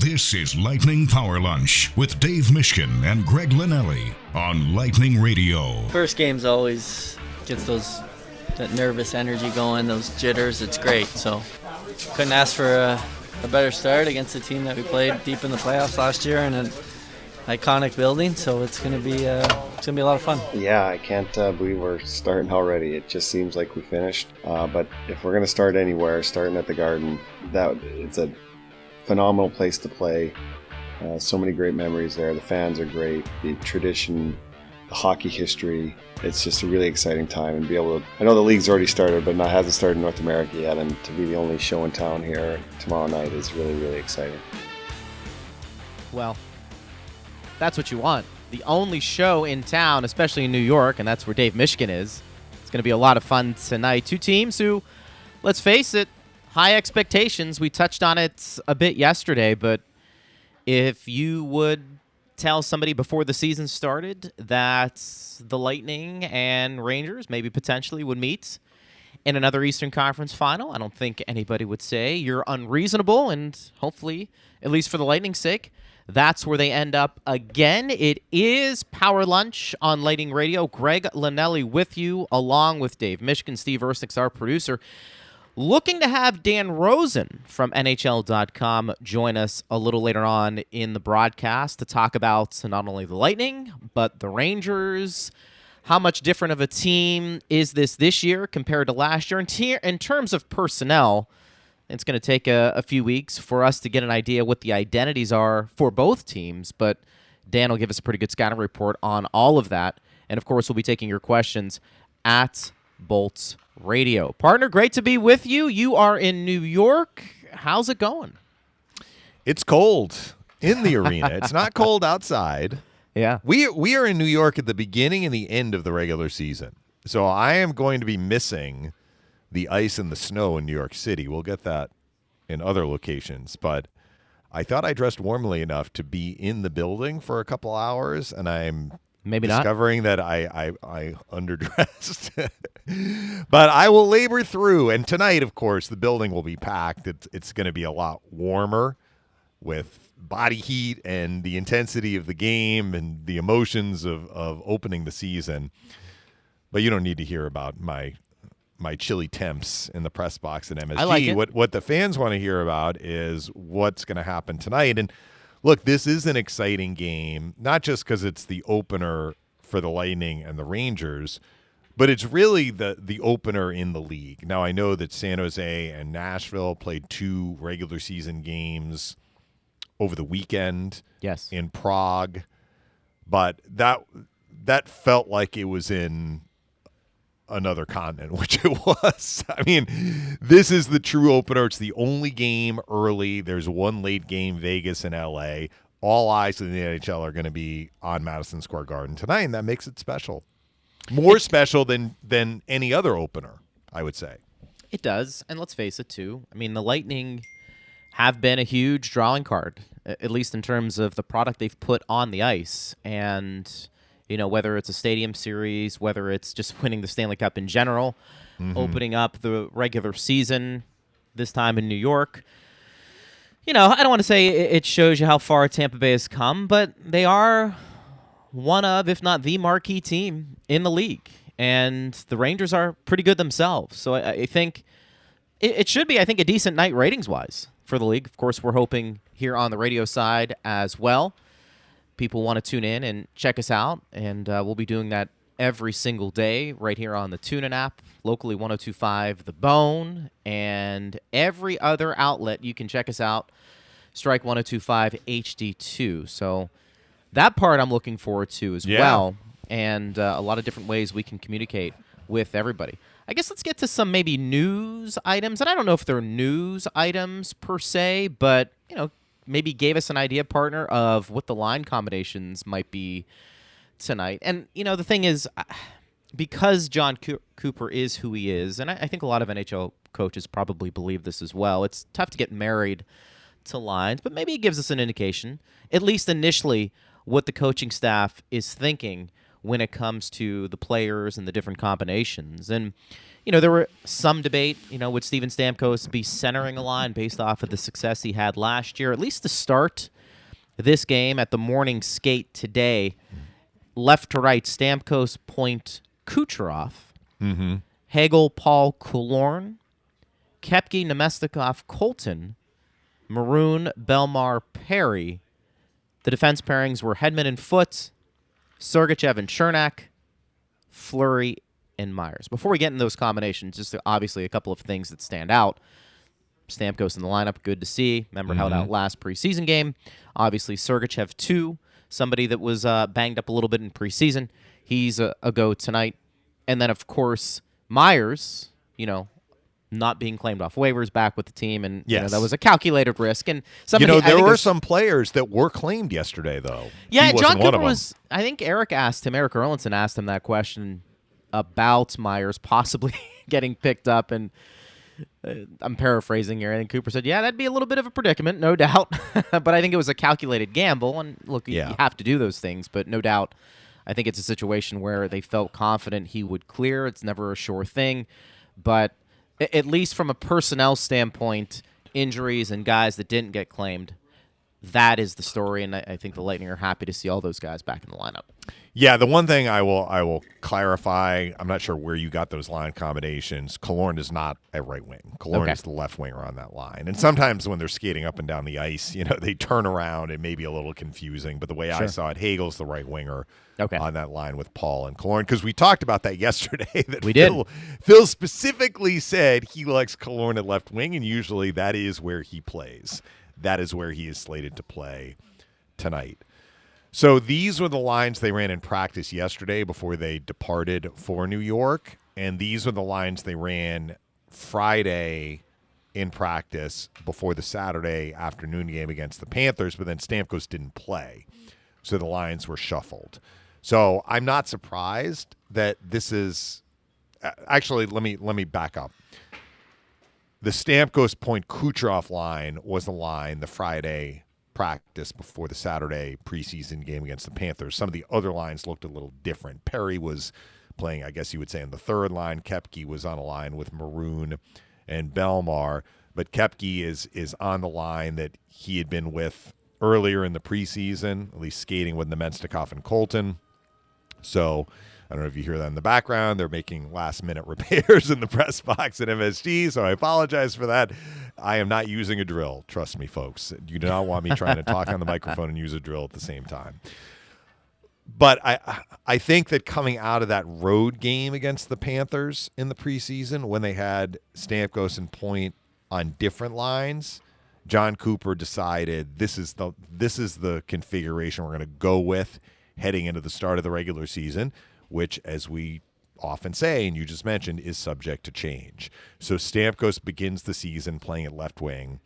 This is Lightning Power Lunch with Dave Mishkin and Greg Linelli on Lightning Radio. First game's always gets those that nervous energy going, those jitters. It's great. So couldn't ask for a, a better start against a team that we played deep in the playoffs last year and an iconic building. So it's gonna be uh, it's gonna be a lot of fun. Yeah, I can't uh, believe we're starting already. It just seems like we finished. Uh, but if we're gonna start anywhere, starting at the Garden, that it's a phenomenal place to play. Uh, so many great memories there. The fans are great. The tradition, the hockey history. It's just a really exciting time and be able to. I know the league's already started, but not hasn't started in North America yet. And to be the only show in town here tomorrow night is really really exciting. Well, that's what you want. The only show in town, especially in New York, and that's where Dave Mishkin is. It's going to be a lot of fun tonight. Two teams who, let's face it, high expectations. We touched on it a bit yesterday, but if you would tell somebody before the season started that the Lightning and Rangers maybe potentially would meet in another Eastern Conference final, I don't think anybody would say you're unreasonable. And hopefully, at least for the Lightning's sake, that's where they end up again. It is Power Lunch on Lightning Radio. Greg Linnelli with you, along with Dave Mishkin, Steve Ersnick's our producer looking to have Dan Rosen from NHL.com join us a little later on in the broadcast to talk about not only the Lightning, but the Rangers. How much different of a team is this this year compared to last year? In, te- in terms of personnel, it's going to take a, a few weeks for us to get an idea what the identities are for both teams, but Dan will give us a pretty good scouting report on all of that. And of course, we'll be taking your questions at Bolts Radio. Partner, great to be with you. You are in New York. How's it going? It's cold in the arena. It's not cold outside. Yeah. We we are in New York at the beginning and the end of the regular season. So I am going to be missing the ice and the snow in New York City. We'll get that in other locations, but I thought I dressed warmly enough to be in the building for a couple hours and I'm Maybe discovering not. Discovering that I I, I underdressed. but I will labor through. And tonight, of course, the building will be packed. It's it's going to be a lot warmer with body heat and the intensity of the game and the emotions of of opening the season. But you don't need to hear about my my chilly temps in the press box at MSG. Like. What what the fans want to hear about is what's going to happen tonight and look, this is an exciting game, not just because it's the opener for the Lightning and the Rangers, but it's really the the opener in the league. Now I know that San Jose and Nashville played two regular season games over the weekend. Yes. In Prague, but that that felt like it was in another continent, which it was. I mean, this is the true opener. It's the only game early. There's one late game, Vegas and LA. All eyes in the NHL are going to be on Madison Square Garden tonight, and that makes it special. More special than than any other opener, I would say. It does, and let's face it too. I mean, the Lightning have been a huge drawing card, at least in terms of the product they've put on the ice, and you know, whether it's a stadium series, whether it's just winning the Stanley Cup in general, mm-hmm. opening up the regular season this time in New York. You know, I don't want to say it shows you how far Tampa Bay has come, but they are one of, if not the marquee team in the league. And the Rangers are pretty good themselves. So I, I think it, it should be, I think, a decent night ratings wise for the league. Of course, we're hoping here on the radio side as well people want to tune in and check us out, and uh, we'll be doing that every single day right here on the TuneIn app, locally 1025 The Bone, and every other outlet you can check us out, Strike 1025 HD2. So that part I'm looking forward to as yeah. well, and uh, a lot of different ways we can communicate with everybody. I guess let's get to some maybe news items, and I don't know if they're news items per se, but you know, maybe gave us an idea, partner, of what the line combinations might be tonight. And you know, the thing is, because Jon Cooper is who he is, and I think a lot of NHL coaches probably believe this as well. It's tough to get married to lines, but maybe it gives us an indication, at least initially, what the coaching staff is thinking when it comes to the players and the different combinations. And you know, there were some debate, you know, would Steven Stamkos be centering a line based off of the success he had last year? At least to start this game at the morning skate today, left to right, Stamkos, Point, Kucherov, Mm-hmm. Hagel, Paul, Killorn, Koepke, Namestnikov, Colton, Maroon, Bellemare, Perry. The defense pairings were Hedman and Foote, Sergachev and Cernak, Fleury and Myers. Before we get into those combinations, just obviously a couple of things that stand out. Stamkos in the lineup, good to see. Remember, held out last preseason game. Obviously, Sergachev, too, somebody that was uh, banged up a little bit in preseason. He's a, a go tonight. And then, of course, Myers, you know, not being claimed off waivers, back with the team, and you know, that was a calculated risk. And some You know, there were some players that were claimed yesterday, though. yeah, He Jon Cooper was. I think Eric asked him. Erik Erlendsson asked him that question about Myers possibly getting picked up, and uh, I'm paraphrasing here. And Cooper said, "Yeah, that'd be a little bit of a predicament, no doubt." but I think it was a calculated gamble, and look, you- Yeah. you have to do those things, but no doubt. I think it's a situation where they felt confident he would clear. It's never a sure thing, but at least from a personnel standpoint, injuries and guys that didn't get claimed, that is the story, and I, I think the Lightning are happy to see all those guys back in the lineup. Yeah, the one thing I will I will clarify. I'm not sure where you got those line combinations. Killorn is not a right wing. Killorn Okay. is the left winger on that line. And sometimes when they're skating up and down the ice, you know, they turn around. It may be a little confusing, but the way I saw it, Hagel's the right winger Okay. on that line with Paul and Killorn because we talked about that yesterday. That We did. Phil, Phil specifically said he likes Killorn at left wing, and usually that is where he plays. That is where he is slated to play tonight. So these were the lines they ran in practice yesterday before they departed for New York, and these are the lines they ran Friday in practice before the Saturday afternoon game against the Panthers, but then Stamkos didn't play. So the lines were shuffled. So I'm not surprised that this is actually let me let me back up. The Stamkos Point Kucherov line was the line the Friday practice before the Saturday preseason game against the Panthers. Some of the other lines looked a little different. Perry was playing, I guess you would say, on the third line. Koepke was on a line with Maroon and Bellemare, but Koepke is is on the line that he had been with earlier in the preseason, at least skating with Namestnikov and Colton. So I don't know if you hear that in the background. They're making last minute repairs in the press box at MSG. So I apologize for that. I am not using a drill. Trust me, folks. You do not want me trying to talk on the microphone and use a drill at the same time. But I I think that coming out of that road game against the Panthers in the preseason when they had Stamkos and Point on different lines, Jon Cooper decided this is the this is the configuration we're going to go with heading into the start of the regular season, which as we often say and you just mentioned is subject to change. So Stamkos begins the season playing at left wing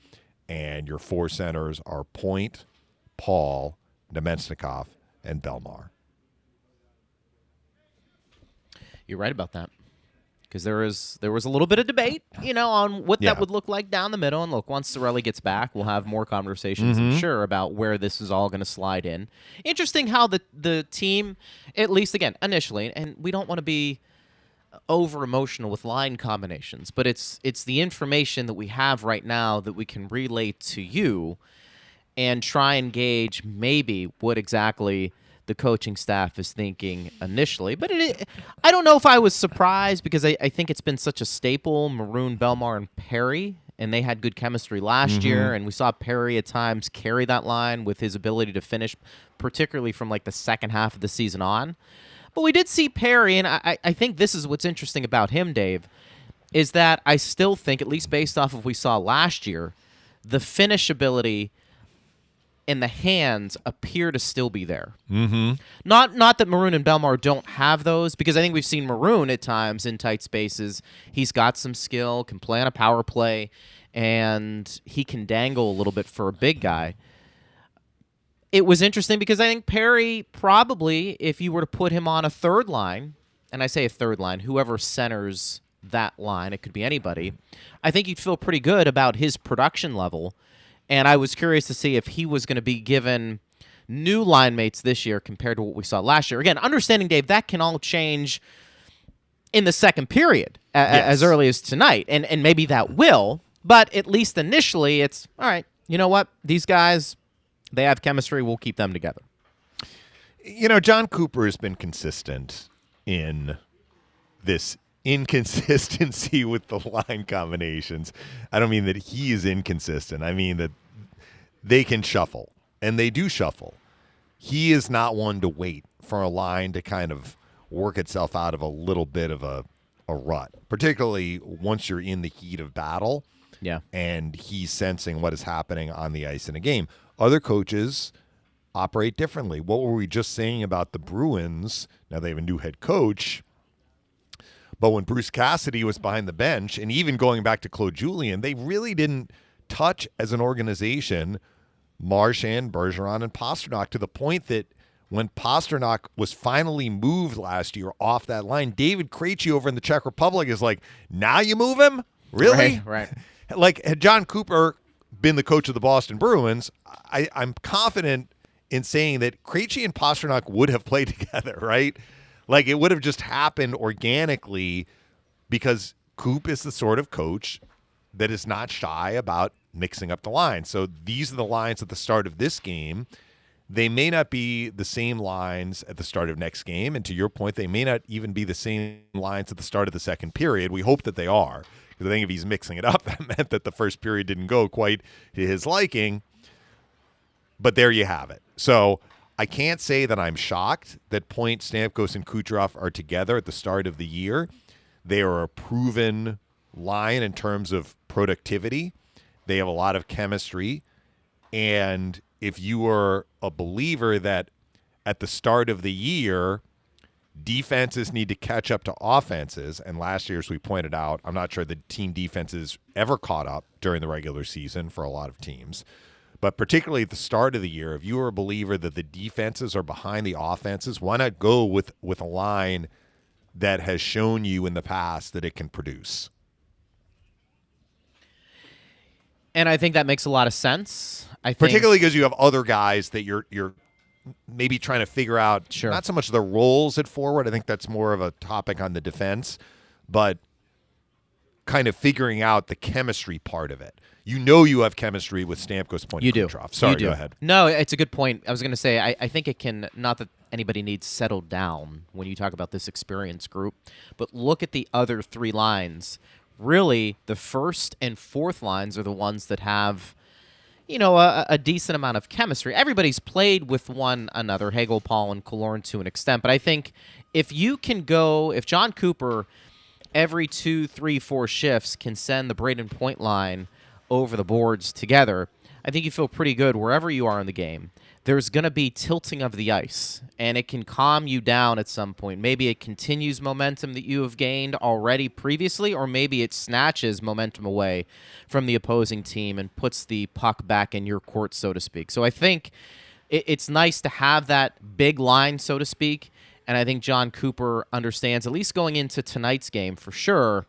and your four centers are Point, Paul, Namestnikov, and Bellemare. You're right about that. Because there was there was a little bit of debate, you know, on what Yeah. that would look like down the middle. And look, once Cirelli gets back, we'll have more conversations, Mm-hmm. I'm sure, about where this is all going to slide in. Interesting how the the team, at least again initially, and we don't want to be over emotional with line combinations, but it's it's the information that we have right now that we can relay to you and try and gauge maybe what exactly the coaching staff is thinking initially. But it, I don't know if I was surprised because I, I think it's been such a staple Maroon, Bellemare, and Perry. And they had good chemistry last mm-hmm. year, and we saw Perry at times carry that line with his ability to finish, particularly from like the second half of the season on. But we did see Perry, and I, I- I think this is what's interesting about him, Dave, is that I still think, at least based off of what we saw last year, the finish ability and the hands appear to still be there. Mm-hmm. Not not that Maroon and Bellemare don't have those, because I think we've seen Maroon at times in tight spaces. He's got some skill, can play on a power play, and he can dangle a little bit for a big guy. It was interesting because I think Perry probably, if you were to put him on a third line, and I say a third line, whoever centers that line, it could be anybody, I think you'd feel pretty good about his production level. And I was curious to see if he was going to be given new line mates this year compared to what we saw last year. Again, understanding, Dave, that can all change in the second period a- Yes. as early as tonight, and and maybe that will. But at least initially, it's all right. You know what? These guys, they have chemistry. We'll keep them together. you know, Jon Cooper has been consistent in this inconsistency with the line combinations. I don't mean that he is inconsistent. I mean that they can shuffle, and they do shuffle. He is not one to wait for a line to kind of work itself out of a little bit of a, a rut, particularly once you're in the heat of battle Yeah. and he's sensing what is happening on the ice in a game. Other coaches operate differently. What were we just saying about the Bruins? Now they have a new head coach. But when Bruce Cassidy was behind the bench, and even going back to Claude Julien, they really didn't touch as an organization Marchand, Bergeron, and Pastrnak to the point that when Pastrnak was finally moved last year off that line, David Krejci over in the Czech Republic is like, now you move him? Really? Right. Right. like had Jon Cooper been the coach of the Boston Bruins, I, I'm confident in saying that Krejci and Pastrnak would have played together, right? Like it would have just happened organically because Coop is the sort of coach that is not shy about mixing up the lines. So these are the lines at the start of this game. They may not be the same lines at the start of next game. And to your point, they may not even be the same lines at the start of the second period. We hope that they are. Because I think if he's mixing it up, that meant that the first period didn't go quite to his liking. But there you have it. So I can't say that I'm shocked that Point, Stamkos, and Kucherov are together at the start of the year. They are a proven line in terms of productivity. They have a lot of chemistry. And if you are a believer that at the start of the year, defenses need to catch up to offenses, and last year, as we pointed out, I'm not sure the team defenses ever caught up during the regular season for a lot of teams. But particularly at the start of the year, if you are a believer that the defenses are behind the offenses, why not go with with a line that has shown you in the past that it can produce? And I think that makes a lot of sense. I think particularly because you have other guys that you're you're maybe trying to figure out Sure. not so much the roles at forward i think that's more of a topic on the defense but kind of figuring out the chemistry part of it you know you have chemistry with Stamkos Point you do. Kucherov. sorry you do. go ahead No, it's a good point. I was going to say I, I think it can not that anybody needs settled down when you talk about this experience group, but look at the other three lines. Really, the first and fourth lines are the ones that have you know, a, a decent amount of chemistry. Everybody's played with one another, Hagel, Paul, and Killorn to an extent. But I think if you can go, if Jon Cooper every two, three, four shifts can send the Brayden Point line over the boards together, I think you feel pretty good wherever you are in the game. There's going to be tilting of the ice, and it can calm you down at some point. Maybe it continues momentum that you have gained already previously, or maybe it snatches momentum away from the opposing team and puts the puck back in your court, so to speak. So I think it, it's nice to have that big line, so to speak. And I think Jon Cooper understands, at least going into tonight's game for sure,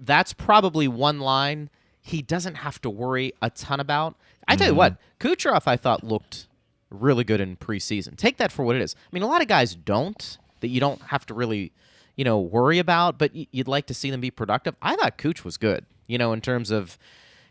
that's probably one line he doesn't have to worry a ton about. I tell you what, mm-hmm. Kucherov I thought looked really good in preseason. Take that for what it is. I mean, a lot of guys don't that you don't have to really, you know, worry about, but you'd like to see them be productive. I thought Cooch was good, you know, in terms of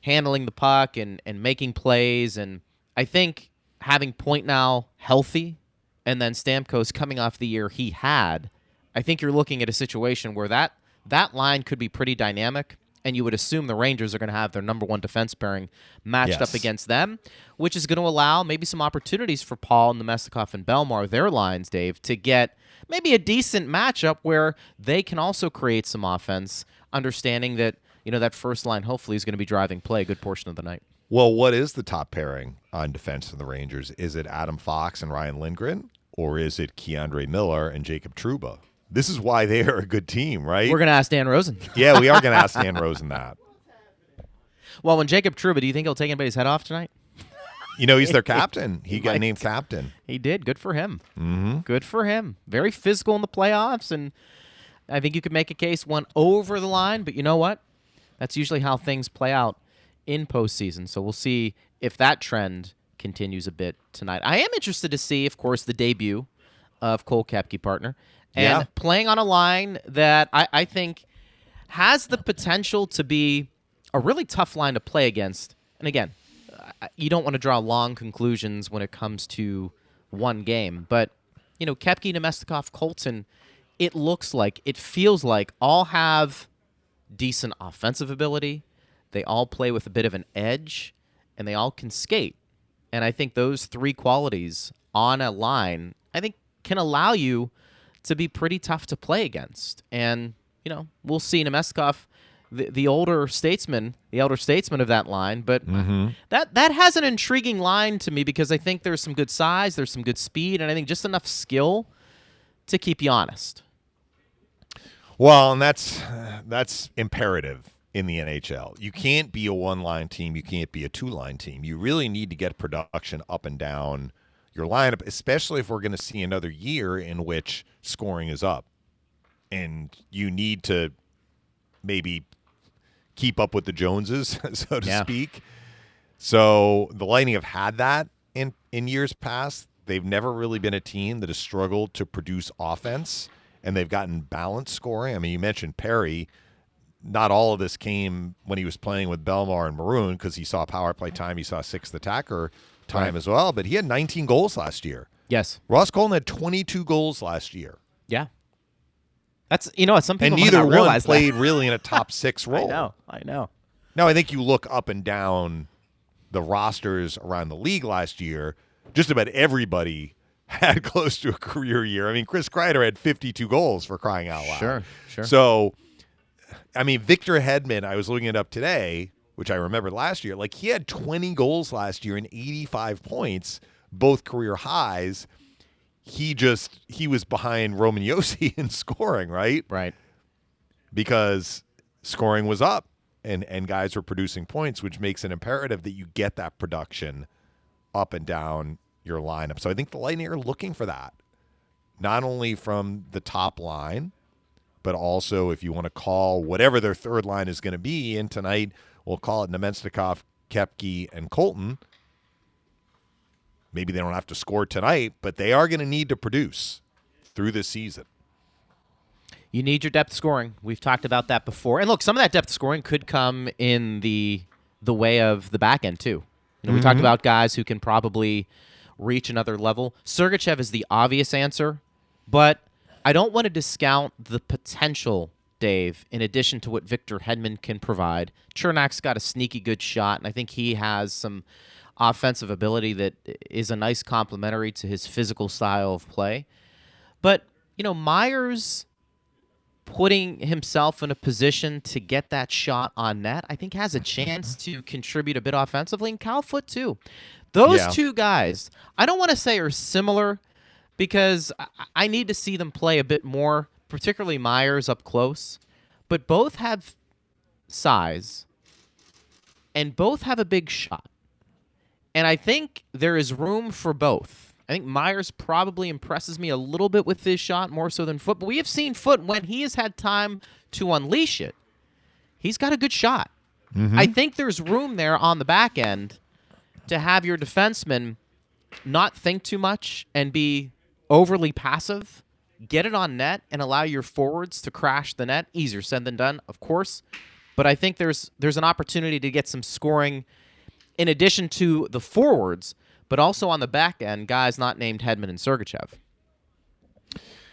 handling the puck and and making plays, and I think having Point now healthy, and then Stamkos coming off the year he had, I think you're looking at a situation where that that line could be pretty dynamic. And you would assume the Rangers are going to have their number one defense pairing matched up against them, which is going to allow maybe some opportunities for Paul and Namestnikov and Bellemare, their lines, Dave, to get maybe a decent matchup where they can also create some offense, understanding that you know that first line hopefully is going to be driving play a good portion of the night. well what is the top pairing on defense for the rangers? Is it adam fox and ryan lindgren or is it keandre miller and jacob trouba this is why they are a good team right We're going to ask Dan Rosen. yeah we are going to ask dan rosen that well, when Jacob Trouba, do you think he'll take anybody's head off tonight? You know, he's their captain. He He got might. named captain. He did. Good for him. Mm-hmm. Good for him. Very physical in the playoffs, and I think you could make a case one over the line. But you know what? That's usually how things play out in postseason. So we'll see if that trend continues a bit tonight. I am interested to see, of course, the debut of Cole Koepke partner and Yeah. playing on a line that I, I think has the potential to be a really tough line to play against. And again, you don't want to draw long conclusions when it comes to one game, but you know, Koepke, Namestnikov, Colton, it looks like, it feels like all have decent offensive ability. They all play with a bit of an edge, and they all can skate. And I think those three qualities on a line, I think, can allow you to be pretty tough to play against. And you know, we'll see Namestnikov, the, the older statesman, the elder statesman of that line. But mm-hmm. that that has an intriguing line to me because I think there's some good size, there's some good speed, and I think just enough skill to keep you honest. Well, and that's that's imperative in the NHL. You can't be a one-line team. You can't be a two-line team. You really need to get production up and down your lineup, especially if we're going to see another year in which scoring is up, and you need to maybe keep up with the Joneses, so to Yeah. speak. So the Lightning have had that in in years past. They've never really been a team that has struggled to produce offense, and they've gotten balanced scoring. I mean, you mentioned Perry. Not all of this came when he was playing with Bellemare and Maroon because he saw power play time. He saw sixth attacker time Right. as well. But he had 19 goals last year. Yes. Ross Colton had 22 goals last year, Yeah. That's you know what some people and neither not one realize that. played really in a top six role. I know. I know. Now, I think you look up and down the rosters around the league last year, just about everybody had close to a career year. I mean, Chris Kreider had 52 goals for crying out loud. Sure, sure. So, I mean, Victor Hedman, I was looking it up today, which I remember last year. Like, he had 20 goals last year and 85 points, both career highs. He just, he was behind Roman Josi in scoring, right? Right. because scoring was up and and guys were producing points, which makes it imperative that you get that production up and down your lineup. So I think the Lightning are looking for that, not only from the top line, but also if you want to call whatever their third line is going to be. And tonight we'll call it Namestnikov, Koepke, and Colton. Maybe they don't have to score tonight, but they are going to need to produce through this season. You need your depth scoring. We've talked about that before. And look, some of that depth scoring could come in the the way of the back end too. You know, we talked mm-hmm. about guys who can probably reach another level. Sergachev is the obvious answer, but I don't want to discount the potential, Dave, in addition to what Victor Hedman can provide. Cernak's got a sneaky good shot, and I think he has some offensive ability that is a nice complementary to his physical style of play. But, you know, Myers putting himself in a position to get that shot on net, I think has a chance to contribute a bit offensively. And Cal Foote too. Those Yeah. two guys, I don't want to say are similar because I need to see them play a bit more, particularly Myers up close. But both have size and both have a big shot. And I think there is room for both. I think Myers probably impresses me a little bit with his shot more so than Foote, but we have seen Foote when he has had time to unleash it. He's got a good shot. Mm-hmm. I think there's room there on the back end to have your defenseman not think too much and be overly passive, get it on net and allow your forwards to crash the net. Easier said than done, of course. But I think there's there's an opportunity to get some scoring in addition to the forwards, but also on the back end, guys not named Hedman and Sergachev.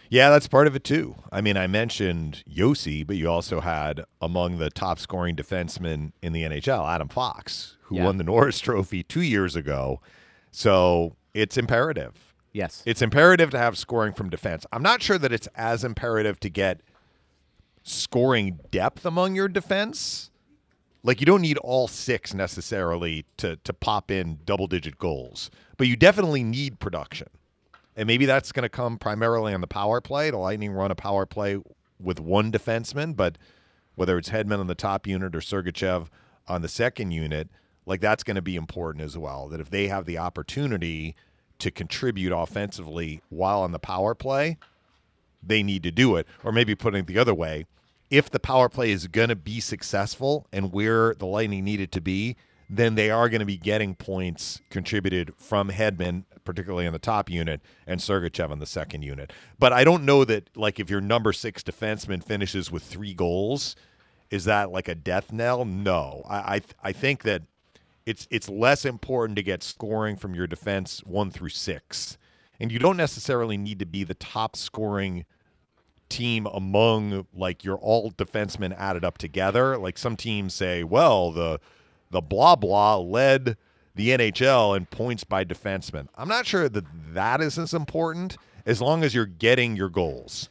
Yeah, that's part of it too. I mean, I mentioned Josi, but you also had among the top scoring defensemen in the NHL, Adam Fox, who Yeah. won the Norris Trophy two years ago. So it's imperative. Yes. It's imperative to have scoring from defense. I'm not sure that it's as imperative to get scoring depth among your defense. Like you don't need all six necessarily to to pop in double digit goals, but you definitely need production. And maybe that's going to come primarily on the power play. The Lightning run a power play with one defenseman, but whether it's Hedman on the top unit or Sergachev on the second unit, like that's going to be important as well. That if they have the opportunity to contribute offensively while on the power play, they need to do it. Or maybe putting it the other way, if the power play is going to be successful and where the Lightning needed to be, then they are going to be getting points contributed from Hedman, particularly in the top unit, and Sergachev on the second unit. But I don't know that, like, if your number six defenseman finishes with three goals, is that like a death knell? No, I I, I think that it's it's less important to get scoring from your defense one through six, and you don't necessarily need to be the top scoring team among like your all defensemen added up together. Like some teams say, well, the the blah blah led the NHL in points by defensemen. I'm not sure that that is as important as long as you're getting your goals.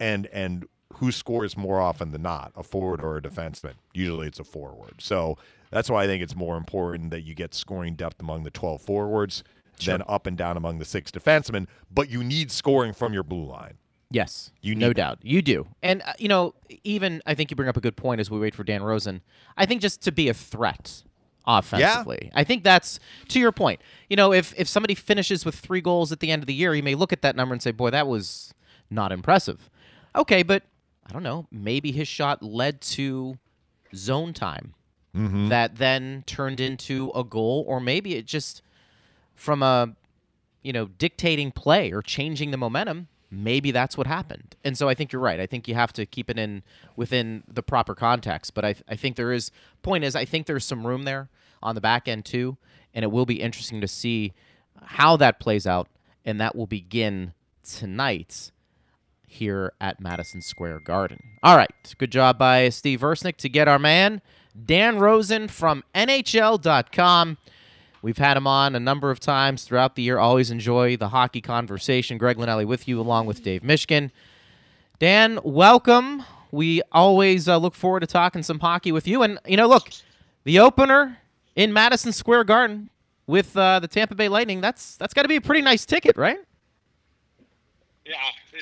And and who scores more often than not, a forward or a defenseman? Usually it's a forward. So that's why I think it's more important that you get scoring depth among the 12 forwards Sure. than up and down among the six defensemen, but you need scoring from your blue line. Yes, You no doubt, you do. And uh, you know, even I think you bring up a good point as we wait for Dan Rosen. I think just to be a threat offensively. I think that's to your point. You know, if if somebody finishes with three goals at the end of the year, you may look at that number and say, "Boy, that was not impressive." Okay, but I don't know. Maybe his shot led to zone time Mm-hmm. that then turned into a goal, or maybe it just from a you know, dictating play or changing the momentum, maybe that's what happened. And so I think you're right. I think you have to keep it in within the proper context. But I, I think there is point is I think there's some room there on the back end too, and it will be interesting to see how that plays out, and that will begin tonight here at Madison Square Garden. All right, good job by Steve Versnick to get our man Dan Rosen from NHL.com. We've had him on a number of times throughout the year. Always enjoy the hockey conversation. Greg Linnelli with you, along with Dave Mishkin. Dan, welcome. We always uh, look forward to talking some hockey with you. And, you know, look, the opener in Madison Square Garden with uh, the Tampa Bay Lightning, that's that's got to be a pretty nice ticket, right?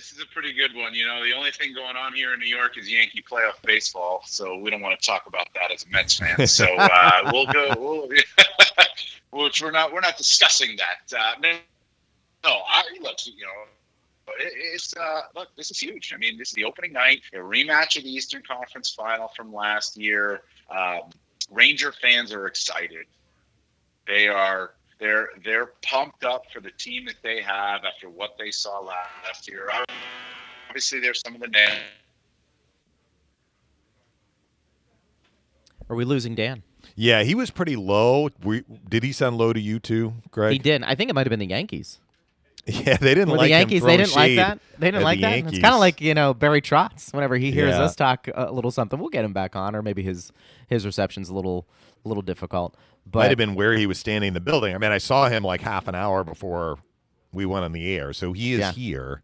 This is a pretty good one. You know, the only thing going on here in New York is Yankee playoff baseball, so we don't want to talk about that as a Mets fan. So uh, we'll go. We'll, which we're not. We're not discussing that. Uh, no, no. I look. You know, it, it's uh, look. This is huge. I mean, this is the opening night, a rematch of the Eastern Conference Final from last year. Um, Ranger fans are excited. They are they're they're pumped up for the team that they have after what they saw last year. Obviously, there's some of the net. Are we losing Dan? Yeah, he was pretty low. We, did he sound low to you too, Greg? He did. I think it might have been the Yankees. Yeah, they didn't Were like the him Yankees? They didn't like that. They didn't like the that. It's kind of like you know Barry Trotz. Whenever he hears Yeah. us talk a little something, we'll get him back on, or maybe his his reception's a little a little difficult. But might have been where he was standing in the building. I mean, I saw him like half an hour before we went on the air, so he is Yeah. here.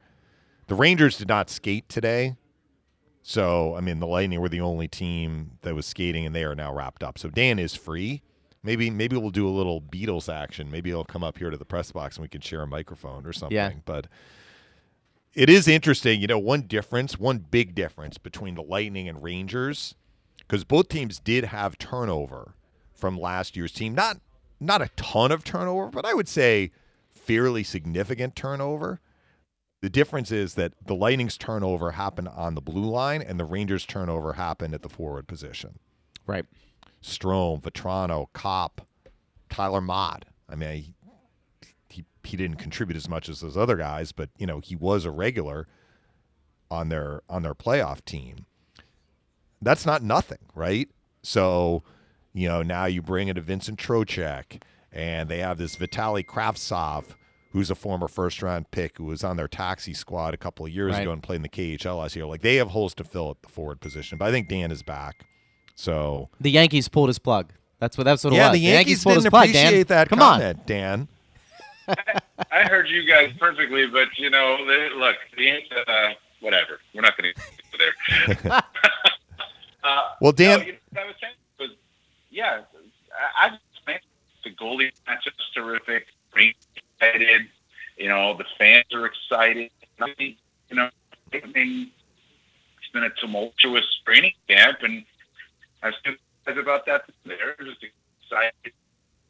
The Rangers did not skate today, so I mean, the Lightning were the only team that was skating, and they are now wrapped up. So Dan is free. Maybe maybe we'll do a little Beatles action. Maybe he'll come up here to the press box and we can share a microphone or something. But it is interesting, you know, one difference, one big difference between the Lightning and Rangers, because both teams did have turnover from last year's team. Not not a ton of turnover, but I would say fairly significant turnover. The difference is that the Lightning's turnover happened on the blue line, and the Rangers' turnover happened at the forward position. right. Strome, Vatrano, Copp, Tyler Motte. I mean, he, he he didn't contribute as much as those other guys, but you know he was a regular on their on their playoff team. That's not nothing, right? So, you know, now you bring in a Vincent Trocheck, and they have this Vitaly Kravtsov, who's a former first round pick who was on their taxi squad a couple of years Right. ago and played in the KHL last year. Like they have holes to fill at the forward position, but I think Dan is back. So The Yankees pulled his plug. That's what that's what it yeah, was. the Yankees, pulled didn't his plug. Dan. appreciate that Come on. comment, Dan. I heard you guys perfectly, but you know, they, look, the uh, whatever. We're not going to get there. uh, Well, Dan- no, you know, what I was saying was, yeah, I, just think the goalie matchup's terrific. Green excited. You know, the fans are excited. You know, I mean, it's been a tumultuous training camp, and I was excited about that. They're just excited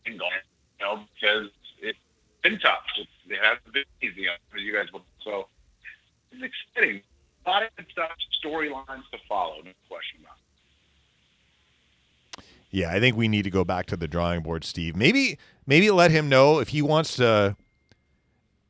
and going, you know, because it's been tough. It hasn't been easy for you guys. So it's exciting. A lot of good stuff, storylines to follow, no question about. it. Yeah, I think we need to go back to the drawing board, Steve. Maybe maybe let him know if he wants to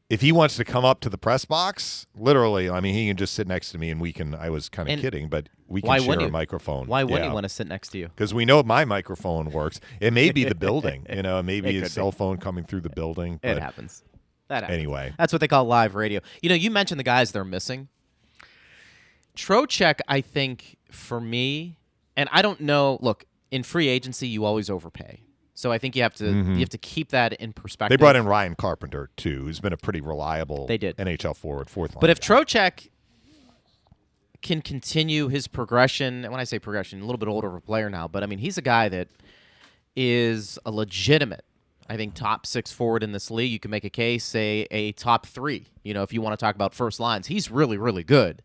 if he wants to come up to the press box, literally, I mean, he can just sit next to me and we can. I was kind of kidding, but we can share a microphone. Why wouldn't Yeah. you want to sit next to you? Because we know my microphone works. It may be the building, you know, maybe It his could be. cell phone coming through the building. It happens. That happens. anyway, That's what they call live radio. You know, you mentioned the guys they're missing. Trocheck, I think, for me, and I don't know. Look, in free agency, you always overpay, so I think you have to you have to keep that in perspective. Mm-hmm. they brought in Ryan Carpenter too, who's been a pretty reliable. They did. NHL forward, fourth line. But if guy. Trocheck can continue his progression, and when I say progression, a little bit older of a player now, but I mean he's a guy that is a legitimate, I think, top six forward in this league. You can make a case, say a top three. You know, if you want to talk about first lines, he's really, really good.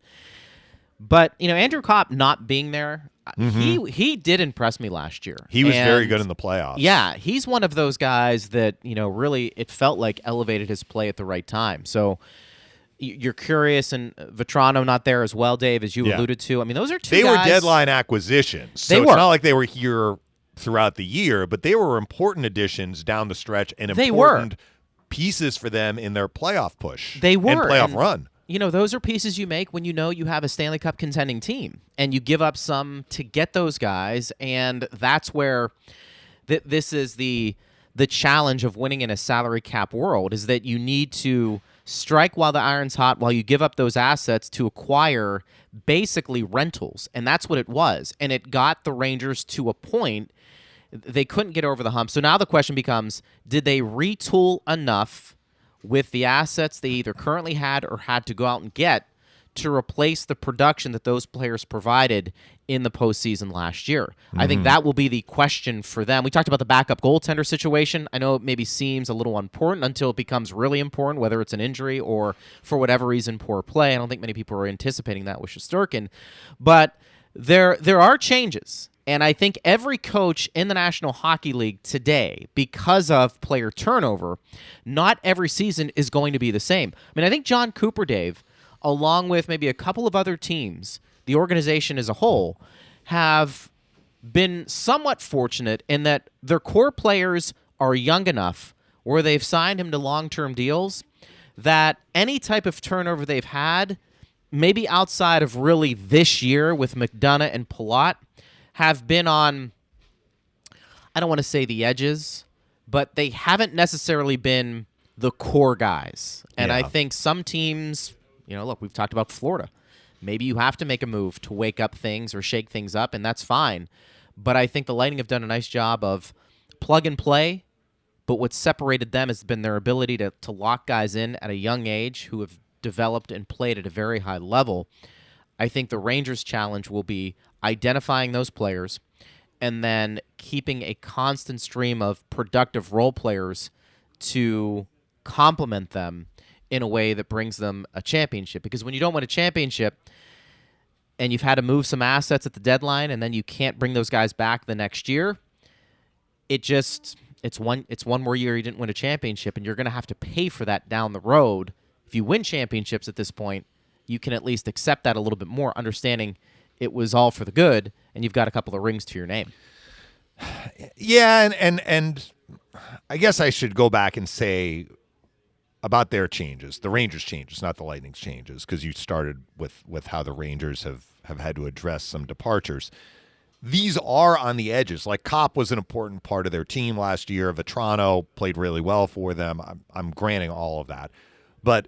But you know, Andrew Copp not being there, he he did impress me last year. Mm-hmm. he was very good in the playoffs. yeah, he's one of those guys that you know really it felt like elevated his play at the right time. So you're curious, and Vatrano not there as well, Dave, as you Yeah. alluded to. I mean, those are two. they were deadline acquisitions. So They it's were. not like they were here throughout the year, but they were important additions down the stretch and important pieces for them in their playoff push. They and were, playoff and- run. You know, those are pieces you make when you know you have a Stanley Cup contending team, and you give up some to get those guys, and that's where th- this is the the challenge of winning in a salary cap world is that you need to strike while the iron's hot while you give up those assets to acquire basically rentals. And that's what it was. And it got the rangers to a point they couldn't get over the hump. So now the question becomes did they retool enough with the assets they either currently had or had to go out and get to replace the production that those players provided in the postseason last year. I think mm-hmm. that will be the question for them. We talked about the backup goaltender situation. I know it maybe seems a little important until it becomes really important, whether it's an injury or for whatever reason poor play. I don't think many people are anticipating that with Shesterkin, but there there are changes. And I think every coach in the National Hockey League today, because of player turnover, not every season is going to be the same. I mean, I think Jon Cooper, Dave, along with maybe a couple of other teams, the organization as a whole, have been somewhat fortunate in that their core players are young enough where they've signed him to long term deals that any type of turnover they've had, maybe outside of really this year with McDonagh and Palat, have been on, I don't want to say the edges, but they haven't necessarily been the core guys. And I think some teams, you know, look, we've talked about Florida. Maybe you have to make a move to wake up things or shake things up, and that's fine. But I think the Lightning have done a nice job of plug and play. But what's separated them has been their ability to, to lock guys in at a young age who have developed and played at a very high level. I think the Rangers' challenge will be identifying those players and then keeping a constant stream of productive role players to complement them in a way that brings them a championship. Because when you don't win a championship and you've had to move some assets at the deadline and then you can't bring those guys back the next year, it just it's one it's one more year you didn't win a championship and you're going to have to pay for that down the road. If you win championships at this point, you can at least accept that a little bit more understanding it was all for the good and you've got a couple of rings to your name. Yeah, and and and I guess I should go back and say about their changes, the Rangers' changes, not the Lightning's changes, because you started with with how the Rangers have have had to address some departures. These are on the edges. Like Copp was an important part of their team last year. Vatrano played really well for them. I'm, I'm granting all of that, but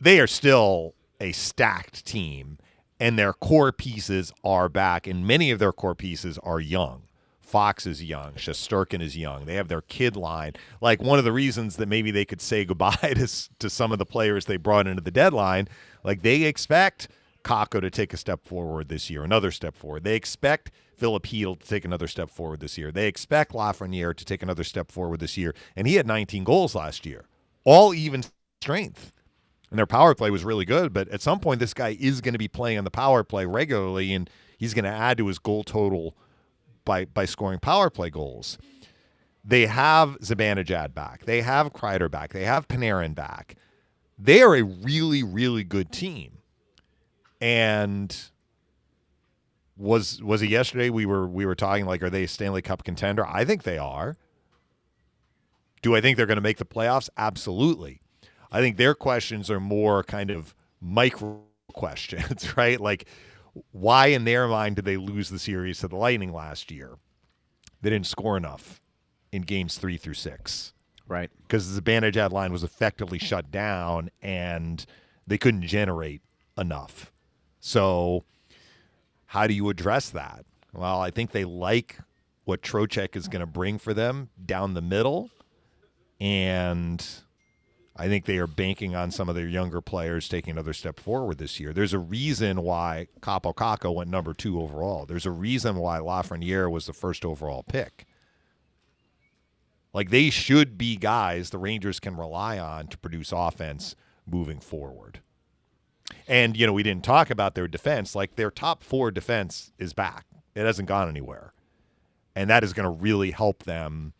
they are still a stacked team, and their core pieces are back, and many of their core pieces are young. Fox is young. Shesterkin is young. They have their kid line. Like one of the reasons that maybe they could say goodbye to, to some of the players they brought into the deadline, like they expect Kakko to take a step forward this year, another step forward. They expect Filip Chytil to take another step forward this year. They expect Lafreniere to take another step forward this year. And he had 19 goals last year, all even strength. And their power play was really good, but at some point, this guy is going to be playing on the power play regularly, and he's going to add to his goal total by by scoring power play goals. They have Zibanejad back. They have Kreider back. They have Panarin back. They are a really, really good team. And was was it yesterday? We were we were talking like, are they a Stanley Cup contender? I think they are. Do I think they're going to make the playoffs? Absolutely. I think their questions are more kind of micro questions, right? Like, why in their mind did they lose the series to the Lightning last year? They didn't score enough in games three through six Right. because the Zibanejad line was effectively shut down and they couldn't generate enough. So, how do you address that? Well, I think they like what Trocheck is going to bring for them down the middle, and I think they are banking on some of their younger players taking another step forward this year. There's a reason why Kaapo went number two overall. There's a reason why Lafreniere was the first overall pick. Like they should be guys the Rangers can rely on to produce offense moving forward. And you know, we didn't talk about their defense. Like their top 4 defense is back. It hasn't gone anywhere. And that is going to really help them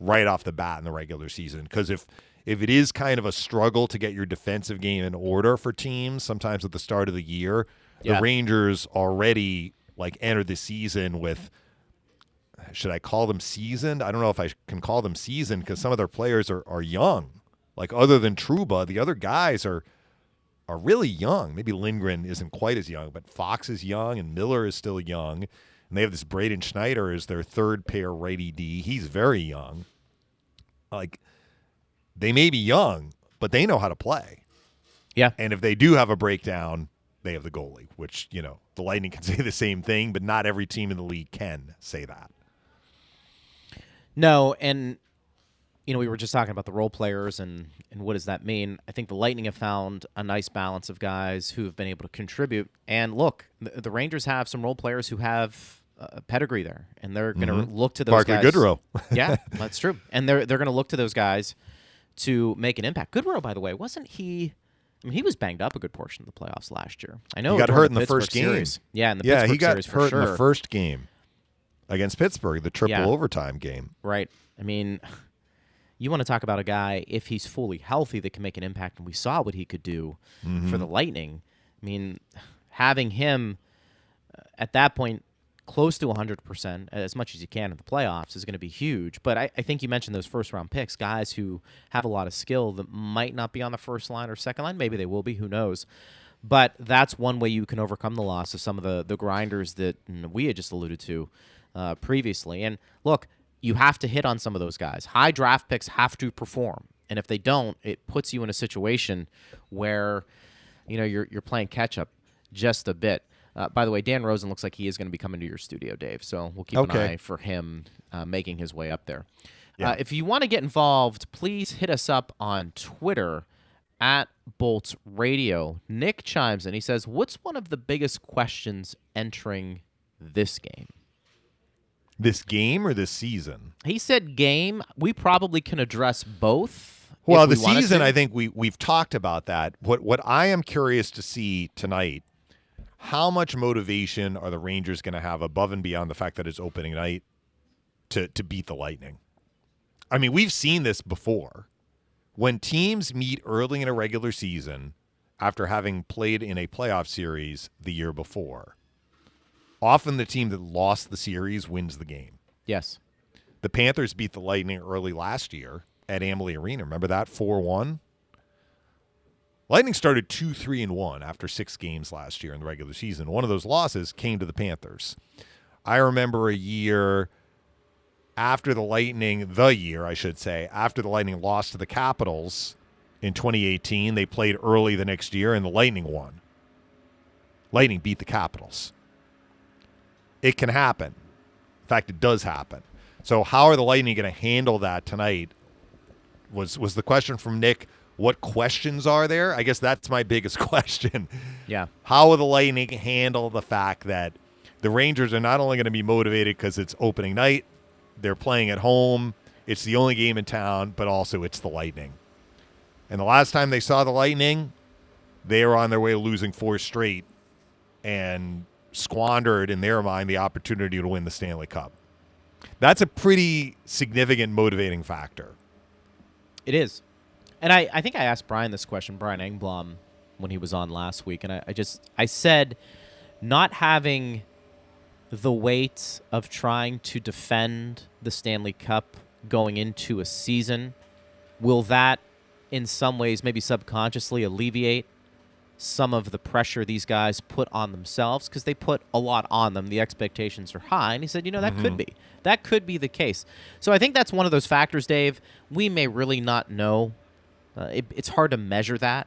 right off the bat in the regular season because if if it is kind of a struggle to get your defensive game in order for teams sometimes at the start of the year, Yeah. the Rangers already like entered the season with should I call them seasoned? I don't know if I can call them seasoned because some of their players are, are young. Like other than Trouba, the other guys are are really young. Maybe Lindgren isn't quite as young, but Fox is young and Miller is still young. And they have this Braden Schneider as their third pair righty D. He's very young. Like they may be young, but they know how to play. Yeah. And if they do have a breakdown, they have the goalie, which, you know, the Lightning can say the same thing, but not every team in the league can say that. No, and you know, we were just talking about the role players and and what does that mean? I think the Lightning have found a nice balance of guys who have been able to contribute. And look, the, the Rangers have some role players who have a pedigree there, and they're going to mm-hmm. look to those Barclay guys. Goodrow. yeah, that's true. And they're they're going to look to those guys to make an impact. Goodrow, by the way, wasn't he? I mean, he was banged up a good portion of the playoffs last year. I know He got hurt in the Pittsburgh first game. series. Yeah, in the yeah, Pittsburgh he got series for hurt sure. in the first game against Pittsburgh, the triple Yeah. overtime game. Right. I mean, you want to talk about a guy if he's fully healthy that can make an impact, and we saw what he could do for the Lightning. I mean, having him uh, at that point close to 100% as much as you can in the playoffs is going to be huge. But I, I think you mentioned those first round picks, guys who have a lot of skill that might not be on the first line or second line. Maybe they will be. Who knows? But that's one way you can overcome the loss of some of the, the grinders that mm, we had just alluded to uh, previously. And look, you have to hit on some of those guys. High draft picks have to perform. And if they don't, it puts you in a situation where, you know, you're, you're playing catch up just a bit. Uh, by the way, Dan Rosen looks like he is going to be coming to your studio, Dave. So we'll keep Okay. an eye for him uh, making his way up there. Yeah. Uh, if you want to get involved, please hit us up on Twitter at Bolts Radio. Nick chimes in. He says, What's one of the biggest questions entering this game? This game or this season? He said game. We probably can address both. Well, we the season. I think we we've talked about that. What what I am curious to see tonight, how much motivation are the Rangers going to have above and beyond the fact that it's opening night to to beat the Lightning? I mean, we've seen this before. When teams meet early in a regular season after having played in a playoff series the year before, often the team that lost the series wins the game. Yes. The Panthers beat the Lightning early last year at Amalie Arena. Remember that 4 1? Lightning started 2 3 and 1 after six games last year in the regular season. One of those losses came to the Panthers. I remember a year after the Lightning, the year, I should say, after the Lightning lost to the Capitals in 2018. They played early the next year, and the Lightning won. Lightning beat the Capitals. It can happen. In fact, it does happen. So, how are the Lightning going to handle that tonight? Was was the question from Nick? What questions are there? I guess that's my biggest question. Yeah. How will the Lightning handle the fact that the Rangers are not only going to be motivated because it's opening night, they're playing at home, it's the only game in town, but also it's the Lightning. And the last time they saw the Lightning, they were on their way to losing four straight and squandered, in their mind, the opportunity to win the Stanley Cup. That's a pretty significant motivating factor. It is. And I, I think I asked Brian this question, Brian Engblom, when he was on last week, and I, I just I said not having the weight of trying to defend the Stanley Cup going into a season? Will that, in some ways, maybe subconsciously alleviate some of the pressure these guys put on themselves? Because they put a lot on them. The expectations are high. And he said, you know, that could mm-hmm. be. That could be the case. So I think that's one of those factors, Dave. We may really not know. Uh, it, it's hard to measure that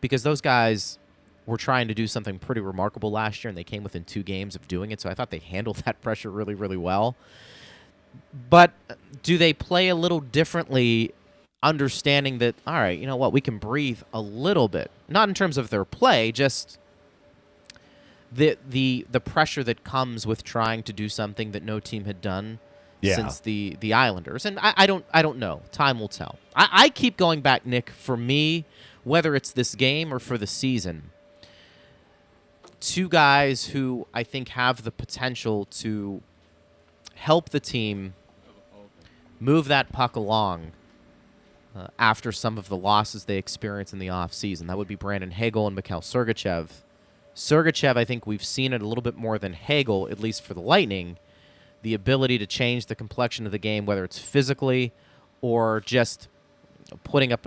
because those guys were trying to do something pretty remarkable last year, and they came within two games of doing it. So I thought they handled that pressure really, really well. But do they play a little differently, understanding that, all right, you know what, we can breathe a little bit? Not in terms of their play, just the the the pressure that comes with trying to do something that no team had done Yeah. since the the Islanders. And I, I don't I don't know. Time will tell. I, I keep going back, Nick. For me, whether it's this game or for the season, two guys who I think have the potential to help the team move that puck along uh, after some of the losses they experience in the offseason. That would be Brandon Hagel and Mikhail Sergachev. Sergachev, I think we've seen it a little bit more than Hagel, at least for the Lightning. The ability to change the complexion of the game, whether it's physically or just putting up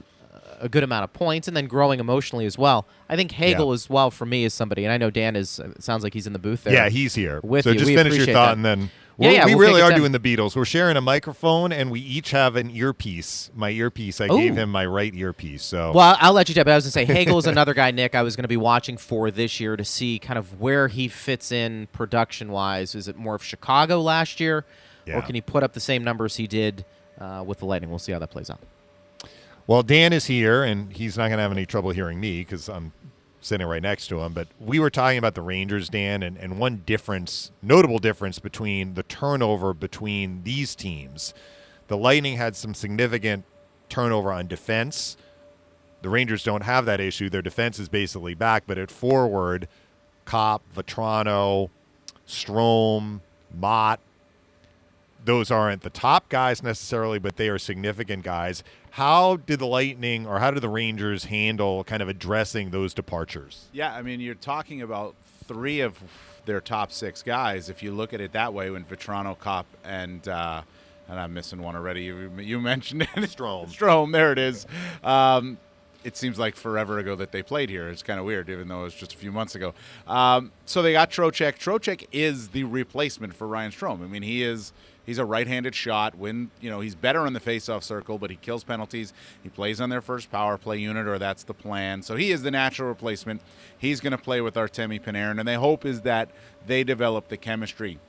a good amount of points and then growing emotionally as well. I think Hagel Yeah. as well for me is somebody, and I know Dan is. It sounds like he's in the booth there. Yeah, he's here. With so you. just We finish your thought that. and then we're- yeah, we we'll really are doing the Beatles. We're sharing a microphone and we each have an earpiece. My earpiece. I gave him my right earpiece. So Well, I'll let you tell. But I was gonna say Hagel is another guy, Nick. I was gonna be watching for this year to see kind of where he fits in production wise. Is it more of Chicago last year, or can he put up the same numbers he did uh, with the Lightning? We'll see how that plays out. Well, Dan is here, and he's not going to have any trouble hearing me because I'm sitting right next to him. But we were talking about the Rangers, Dan, and, and one difference, notable difference between the turnover between these teams. The Lightning had some significant turnover on defense. The Rangers don't have that issue. Their defense is basically back, but at forward, Copp, Vatrano, Strome, Motte, those aren't the top guys necessarily, but they are significant guys. How did the Lightning or how did the Rangers handle kind of addressing those departures? Yeah, I mean, you're talking about three of their top six guys. If you look at it that way, when Vatrano, Copp, and uh, and I'm missing one already. You, you mentioned it. Strome. Strome. There it is. Um, it seems like forever ago that they played here. It's kind of weird, even though it was just a few months ago. Um, so they got Trocheck. Trocheck is the replacement for Ryan Strome. I mean, he is he's a right-handed shot. When you know he's better in the face-off circle, but he kills penalties. He plays on their first power play unit, or that's the plan. So he is the natural replacement. He's going to play with Artemi Panarin, and the hope is that they develop the chemistry.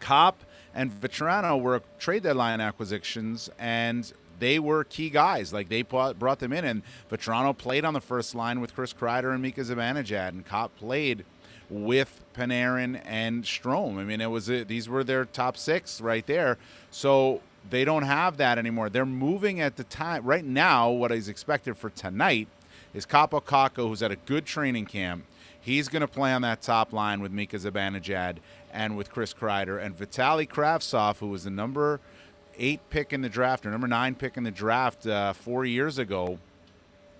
Copp and Vatrano were trade deadline acquisitions, and they were key guys. Like they brought, them in, and Vatrano played on the first line with Chris Kreider and Mika Zibanejad, and Copp played with Panarin and Strome. I mean, it was a, these were their top six right there. So they don't have that anymore. They're moving at the time right now. What is expected for tonight is Kaapo Kakko, who's at a good training camp. He's going to play on that top line with Mika Zibanejad and with Chris Kreider and Vitaly Kravtsov, who was the number eight pick in the draft or number nine pick in the draft uh, four years ago.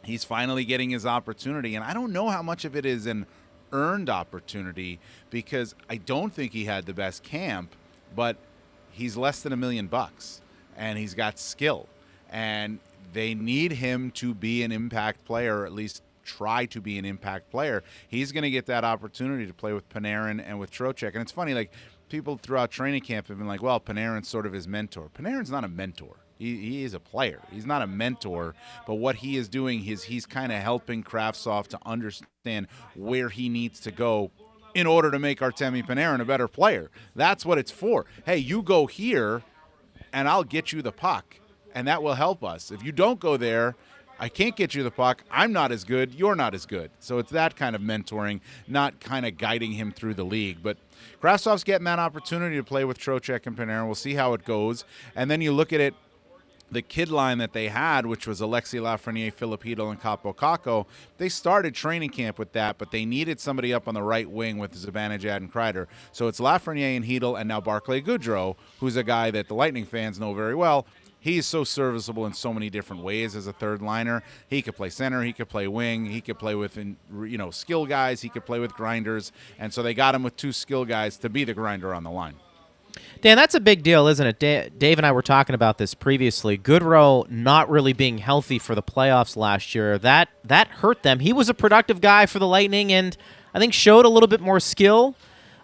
He's finally getting his opportunity, and I don't know how much of it is an earned opportunity because I don't think he had the best camp, but he's less than a million bucks and he's got skill. And they need him to be an impact player, or at least try to be an impact player. He's going to get that opportunity to play with Panarin and with Trocheck. And it's funny, like people throughout training camp have been like, well, Panarin's sort of his mentor. Panarin's not a mentor. He, he is a player. He's not a mentor, but what he is doing is he's kind of helping Kravtsov to understand where he needs to go in order to make Artemi Panarin a better player. That's what it's for. Hey, you go here, and I'll get you the puck, and that will help us. If you don't go there, I can't get you the puck. I'm not as good. You're not as good. So it's that kind of mentoring, not kind of guiding him through the league. But Kravtsov's getting that opportunity to play with Trocheck and Panarin. We'll see how it goes. And then you look at it the kid line that they had, which was Alexis Lafreniere, Chytil, and Kaapo Kakko, they started training camp with that, but they needed somebody up on the right wing with Zibanejad and Kreider. So it's Lafreniere and Chytil, and now Barclay Goodrow, who's a guy that the Lightning fans know very well. He's so serviceable in so many different ways as a third liner. He could play center, he could play wing, he could play with you know skill guys, he could play with grinders, and so they got him with two skill guys to be the grinder on the line. Dan, that's a big deal, isn't it? Dave and I were talking about this previously. Goodrow not really being healthy for the playoffs last year that that hurt them. He was a productive guy for the Lightning, and I think showed a little bit more skill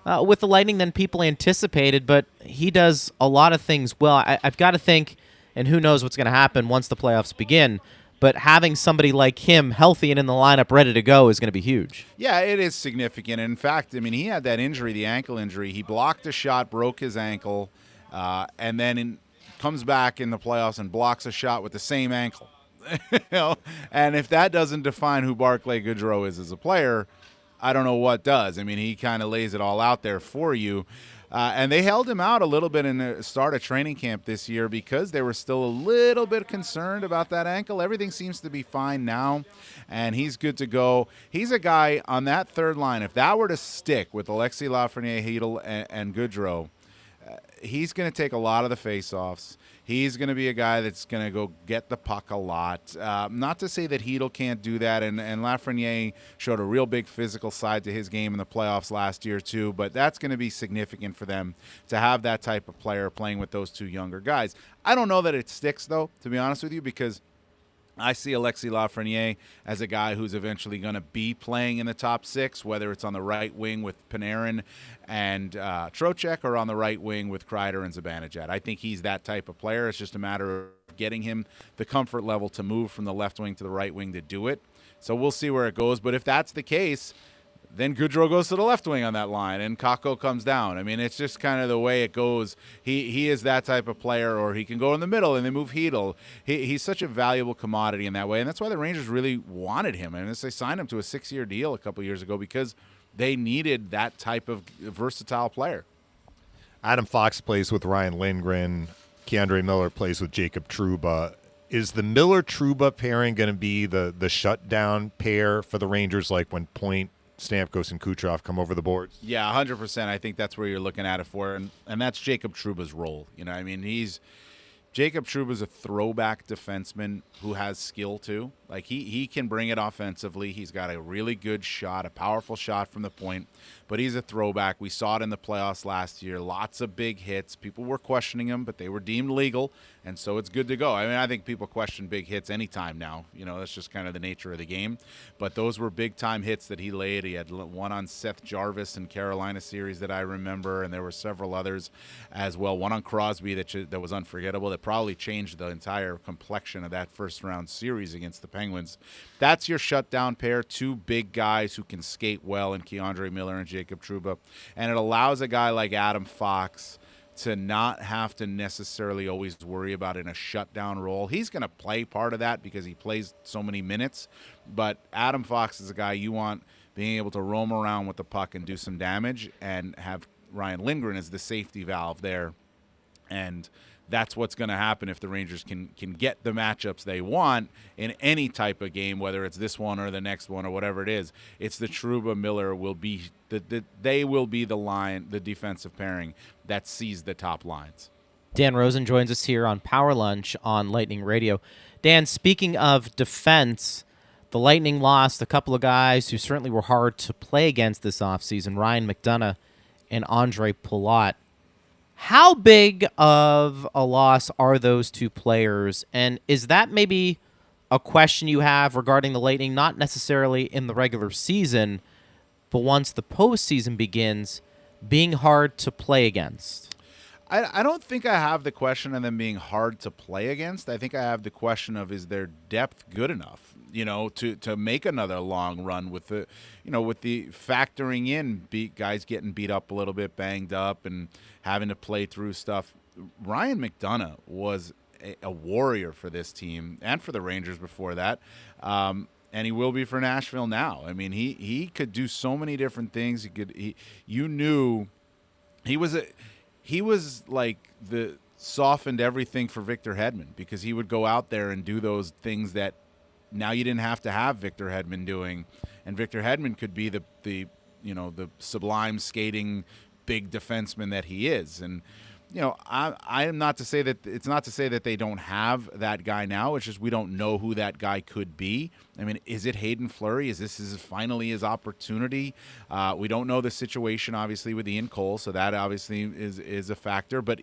uh, with the Lightning than people anticipated. But he does a lot of things well. I, I've got to think, and who knows what's going to happen once the playoffs begin. But having somebody like him healthy and in the lineup ready to go is going to be huge. Yeah, it is significant. In fact, I mean, he had that injury, the ankle injury. He blocked a shot, broke his ankle, uh, and then in, comes back in the playoffs and blocks a shot with the same ankle. you know? And if that doesn't define who Barclay Goodrow is as a player, I don't know what does. I mean, he kind of lays it all out there for you. Uh, and they held him out a little bit in the start of training camp this year because they were still a little bit concerned about that ankle. Everything seems to be fine now, and he's good to go. He's a guy on that third line. If that were to stick with Alexis Lafreniere, Chytil, and, and Goodrow, uh, he's going to take a lot of the faceoffs. He's going to be a guy that's going to go get the puck a lot. Uh, not to say that Chytil can't do that, and, and Lafreniere showed a real big physical side to his game in the playoffs last year, too, but that's going to be significant for them to have that type of player playing with those two younger guys. I don't know that it sticks, though, to be honest with you, because – I see Alexis Lafreniere as a guy who's eventually going to be playing in the top six, whether it's on the right wing with Panarin and uh, Trocheck or on the right wing with Kreider and Zibanejad. I think he's that type of player. It's just a matter of getting him the comfort level to move from the left wing to the right wing to do it. So we'll see where it goes. But if that's the case, then Goodrow goes to the left wing on that line, and Kakko comes down. I mean, it's just kind of the way it goes. He he is that type of player, or he can go in the middle and they move Chytil. He, he's such a valuable commodity in that way, and that's why the Rangers really wanted him. And they signed him to a six-year deal a couple years ago because they needed that type of versatile player. Adam Fox plays with Ryan Lindgren. K'Andre Miller plays with Jacob Trouba. Is the Miller Trouba pairing going to be the the shutdown pair for the Rangers, like when Point Stamkos and Kucherov come over the boards. Yeah, 100%. I think that's where you're looking at it for. And, and that's Jacob Trouba's role. You know, I mean, he's Jacob Trouba's a throwback defenseman who has skill too. Like he he can bring it offensively. He's got a really good shot, a powerful shot from the point, but he's a throwback. We saw it in the playoffs last year. Lots of big hits. People were questioning him, but they were deemed legal, and so it's good to go. I mean, I think people question big hits anytime now. You know, that's just kind of the nature of the game. But those were big time hits that he laid. He had one on Seth Jarvis in Carolina series that I remember, and there were several others as well. One on Crosby that that was unforgettable. That probably changed the entire complexion of that first round series against the Penguins. That's your shutdown pair, two big guys who can skate well in K'Andre Miller and Jacob Trouba. And it allows a guy like Adam Fox to not have to necessarily always worry about in a shutdown role. He's going to play part of that because he plays so many minutes. But Adam Fox is a guy you want being able to roam around with the puck and do some damage and have Ryan Lindgren as the safety valve there. And that's what's going to happen if the Rangers can can get the matchups they want in any type of game, whether it's this one or the next one or whatever it is. It's the Trouba Miller will be the, the they will be the line, the defensive pairing that sees the top lines. Dan Rosen joins us here on Power Lunch on Lightning Radio. Dan, speaking of defense, the Lightning lost a couple of guys who certainly were hard to play against this offseason, Ryan McDonagh and Ondrej Palat. How big of a loss are those two players? And is that maybe a question you have regarding the Lightning, not necessarily in the regular season, but once the postseason begins, being hard to play against? I, I don't think I have the question of them being hard to play against. I think I have the question of is their depth good enough, you know, to, to make another long run with the, you know, with the factoring in beat guys getting beat up a little bit, banged up, and having to play through stuff. Ryan McDonagh was a, a warrior for this team and for the Rangers before that. Um, and he will be for Nashville now. I mean, he he could do so many different things. He could he you knew he was a he was like the softened everything for Victor Hedman because he would go out there and do those things that now you didn't have to have Victor Hedman doing, and Victor Hedman could be the the you know the sublime skating big defenseman that he is. And you know, I I am not to say that it's not to say that they don't have that guy now. It's just we don't know who that guy could be. I mean, is it Haydn Fleury? Is this is finally his opportunity? Uh, we don't know the situation obviously with Ian Cole, so that obviously is is a factor. But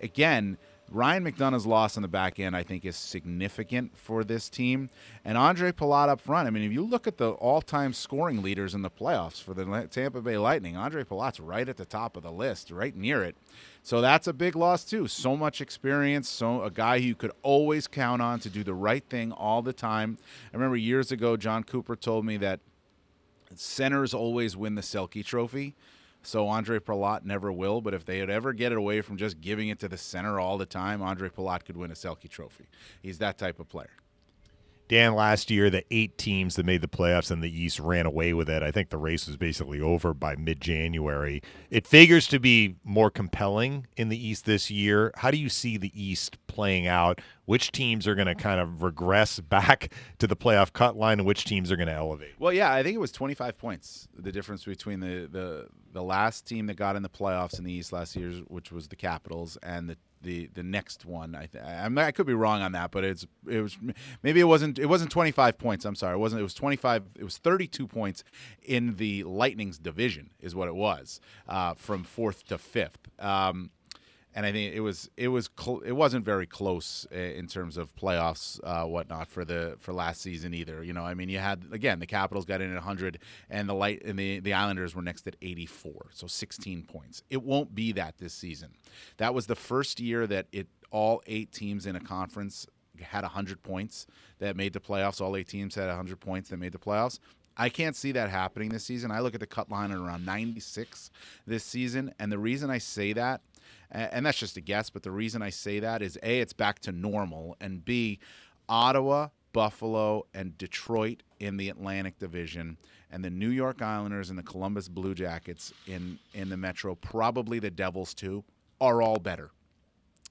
again, Ryan McDonagh's loss on the back end, I think, is significant for this team. And Ondrej Palat up front. I mean, if you look at the all-time scoring leaders in the playoffs for the Tampa Bay Lightning, Ondrej Palat's right at the top of the list, right near it. So that's a big loss too. So much experience, so a guy you could always count on to do the right thing all the time. I remember years ago, Jon Cooper told me that centers always win the Selke Trophy. So Ondrej Palat never will, but if they ever get it away from just giving it to the center all the time, Ondrej Palat could win a Selke Trophy. He's that type of player. Dan, last year, the eight teams that made the playoffs in the East ran away with it. I think the race was basically over by mid January. It figures to be more compelling in the East this year. How do you see the East playing out? Which teams are going to kind of regress back to the playoff cut line and which teams are going to elevate? Well, yeah, I think it was 25 points, the difference between the, the, the last team that got in the playoffs in the East last year, which was the Capitals, and the the the next one. I th- I'm, I could be wrong on that, but it's it was maybe it wasn't it wasn't 25 points. I'm sorry, it wasn't. It was 25. It was 32 points in the Lightning's division is what it was uh, from fourth to fifth. Um, and I think it was it was cl- it wasn't very close in terms of playoffs uh, whatnot for the for last season either. You know, I mean, you had again the Capitals got in at 100, and the light and the the Islanders were next at 84, so 16 points. It won't be that this season. That was the first year that it all eight teams in a conference had 100 points that made the playoffs. All eight teams had 100 points that made the playoffs. I can't see that happening this season. I look at the cut line at around 96 this season, and the reason I say that and that's just a guess, but the reason I say that is A, it's back to normal, and B, Ottawa, Buffalo, and Detroit in the Atlantic Division, and the New York Islanders and the Columbus Blue Jackets in, in the Metro, probably the Devils too, are all better.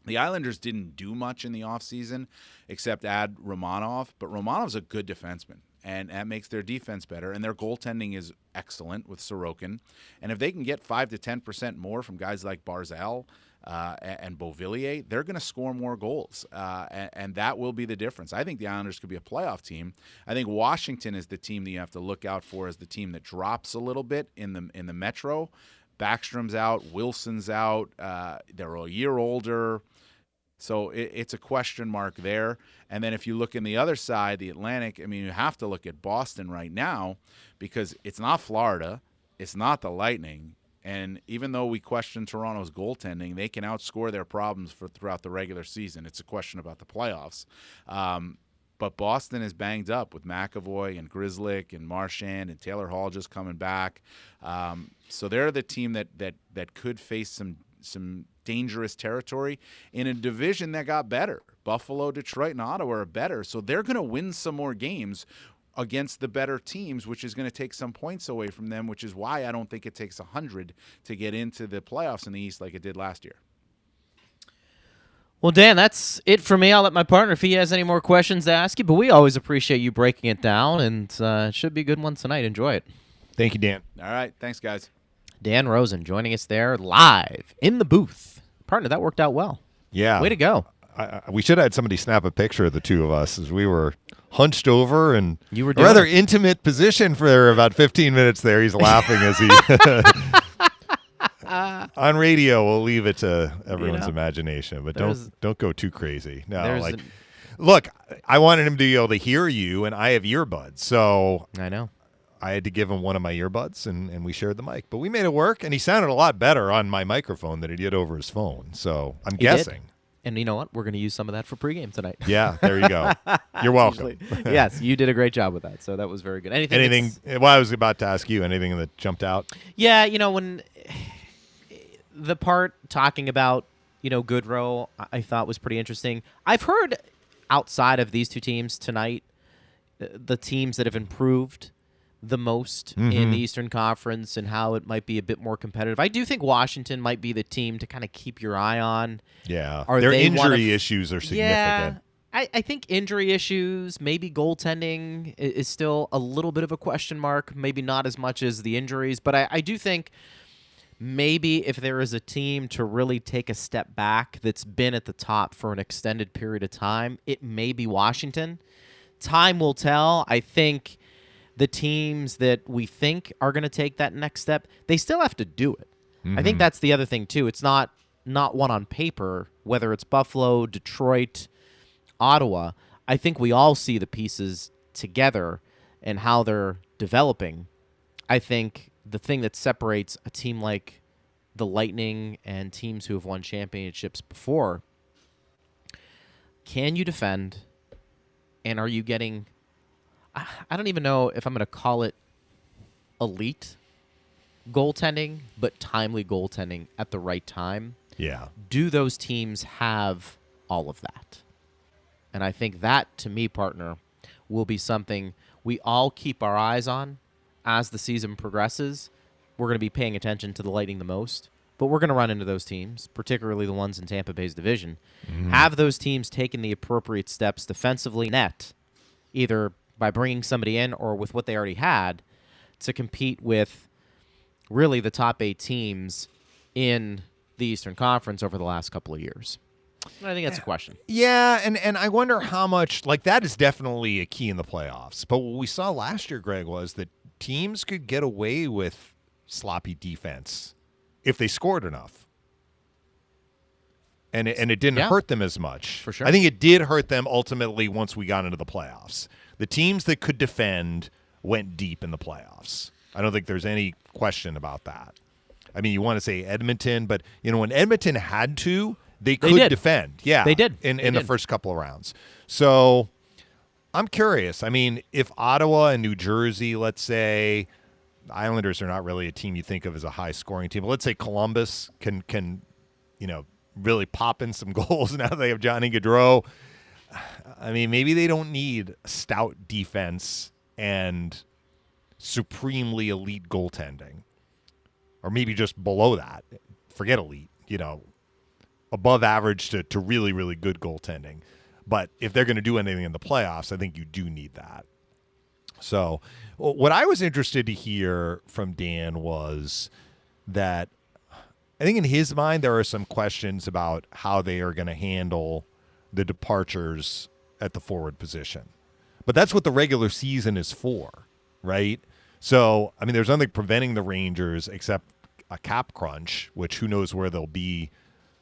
The Islanders didn't do much in the offseason except add Romanov, but Romanov's a good defenseman and that makes their defense better. And their goaltending is excellent with Sorokin. And if they can get five to ten percent more from guys like Barzal uh, and Beauvillier, they're going to score more goals, uh, and, and, that will be the difference. I think the Islanders could be a playoff team. I think Washington is the team that you have to look out for as the team that drops a little bit in the in the Metro. Backstrom's out, Wilson's out. Uh, they're a year older. So it, it's a question mark there. And then if you look in the other side, the Atlantic, I mean, you have to look at Boston right now because it's not Florida, it's not the Lightning. And even though we question Toronto's goaltending, they can outscore their problems for throughout the regular season. It's a question about the playoffs. Um, but Boston is banged up with McAvoy and Grzelcyk and Marchand and Taylor Hall just coming back. Um, so they're the team that that that could face some some dangerous territory in a division that got better. Buffalo, Detroit, and Ottawa are better. So they're going to win some more games against the better teams, which is going to take some points away from them, which is why I don't think it takes 100 to get into the playoffs in the East like it did last year. Well, Dan, that's it for me. I'll let my partner, if he has any more questions to ask you, but we always appreciate you breaking it down, and uh, it should be a good one tonight. Enjoy it. Thank you, Dan. All right. Thanks, guys. Dan Rosen joining us there live in the booth. Partner, that worked out well. Yeah. Way to go. I, I, we should have had somebody snap a picture of the two of us as we were hunched over and you were a rather intimate position for about 15 minutes there. He's laughing as he. on radio, we'll leave it to everyone's you know, imagination, but don't don't go too crazy. No, like, look, I wanted him to be able to hear you, and I have earbuds, so I know I had to give him one of my earbuds and, and we shared the mic. But we made it work and he sounded a lot better on my microphone than he did over his phone. So I'm he guessing. Did. And you know what? We're going to use some of that for pregame tonight. Yeah, there you go. You're welcome. yes, you did a great job with that. So that was very good. Anything? Anything? Well, I was about to ask you anything that jumped out. Yeah, you know when the part talking about you know Goodrow, I thought was pretty interesting. I've heard outside of these two teams tonight, uh, the teams that have improved the most mm-hmm. in the Eastern Conference and how it might be a bit more competitive. I do think Washington might be the team to kind of keep your eye on. Yeah, are their injury f- issues are significant. Yeah, I, I think injury issues, maybe goaltending is still a little bit of a question mark. Maybe not as much as the injuries, but I, I do think maybe if there is a team to really take a step back that's been at the top for an extended period of time, it may be Washington. Time will tell. I think the teams that we think are going to take that next step, they still have to do it. I think mm-hmm. that's the other thing too. It's not not one on paper, whether it's Buffalo, Detroit, Ottawa. I think we all see the pieces together and how they're developing. I think the thing that separates a team like the Lightning and teams who have won championships before can you defend and are you getting I I don't even know if I'm going to call it elite goaltending, but timely goaltending at the right time. Yeah. Do those teams have all of that? And I think that, to me, partner, will be something we all keep our eyes on as the season progresses. We're going to be paying attention to the Lightning the most, but we're going to run into those teams, particularly the ones in Tampa Bay's division. Mm-hmm. Have those teams taken the appropriate steps defensively net, either by bringing somebody in or with what they already had, to compete with really the top eight teams in the Eastern Conference over the last couple of years? I think that's a question. Yeah, and and I wonder how much like that is definitely a key in the playoffs. But what we saw last year, Greg, was that teams could get away with sloppy defense if they scored enough. And it, and it didn't Yeah. hurt them as much. For sure. I think it did hurt them ultimately once we got into the playoffs. The teams that could defend went deep in the playoffs. I don't think there's any question about that. I mean, you want to say Edmonton, but you know when Edmonton had to, they They could did. defend. Yeah, They did. in They in the did. first couple of rounds. So I'm curious. I mean, if Ottawa and New Jersey, let's say, the Islanders are not really a team you think of as a high scoring team, but let's say Columbus can can, you know, really pop in some goals now that they have Johnny Gaudreau. I mean, maybe they don't need stout defense and supremely elite goaltending, or maybe just below that. Forget elite, you know, above average to, to really, really good goaltending. But if they're going to do anything in the playoffs, I think you do need that. So, what I was interested to hear from Dan was that I think in his mind there are some questions about how they are going to handle the departures at the forward position. But that's what the regular season is for, right? So, I mean, there's nothing preventing the Rangers except a cap crunch, which who knows where they'll be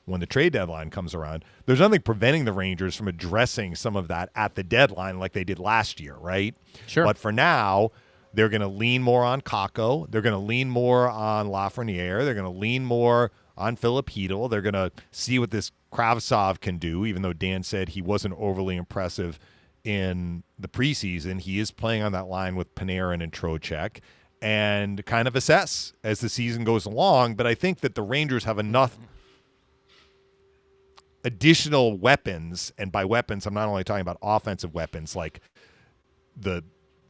when the trade deadline comes around. There's nothing preventing the Rangers from addressing some of that at the deadline like they did last year, right? Sure. But for now, they're going to lean more on Kakko. They're going to lean more on Lafreniere. They're going to lean more on Filip Chytil. They're going to see what this Kravtsov can do, even though Dan said he wasn't overly impressive in the preseason. He is playing on that line with Panarin and Trocheck and kind of assess as the season goes along. But I think that the Rangers have enough additional weapons, and by weapons, I'm not only talking about offensive weapons like the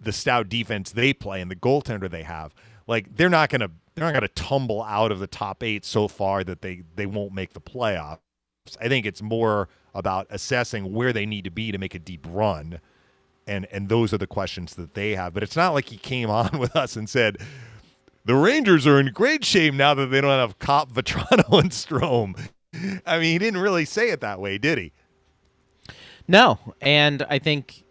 the stout defense they play and the goaltender they have. Like they're not gonna they're not gonna tumble out of the top eight so far that they they won't make the playoffs. I think it's more about assessing where they need to be to make a deep run. And and those are the questions that they have. But it's not like he came on with us and said, the Rangers are in great shape now that they don't have Copp, Vatrano, and Strome. I mean, he didn't really say it that way, did he? No, and I think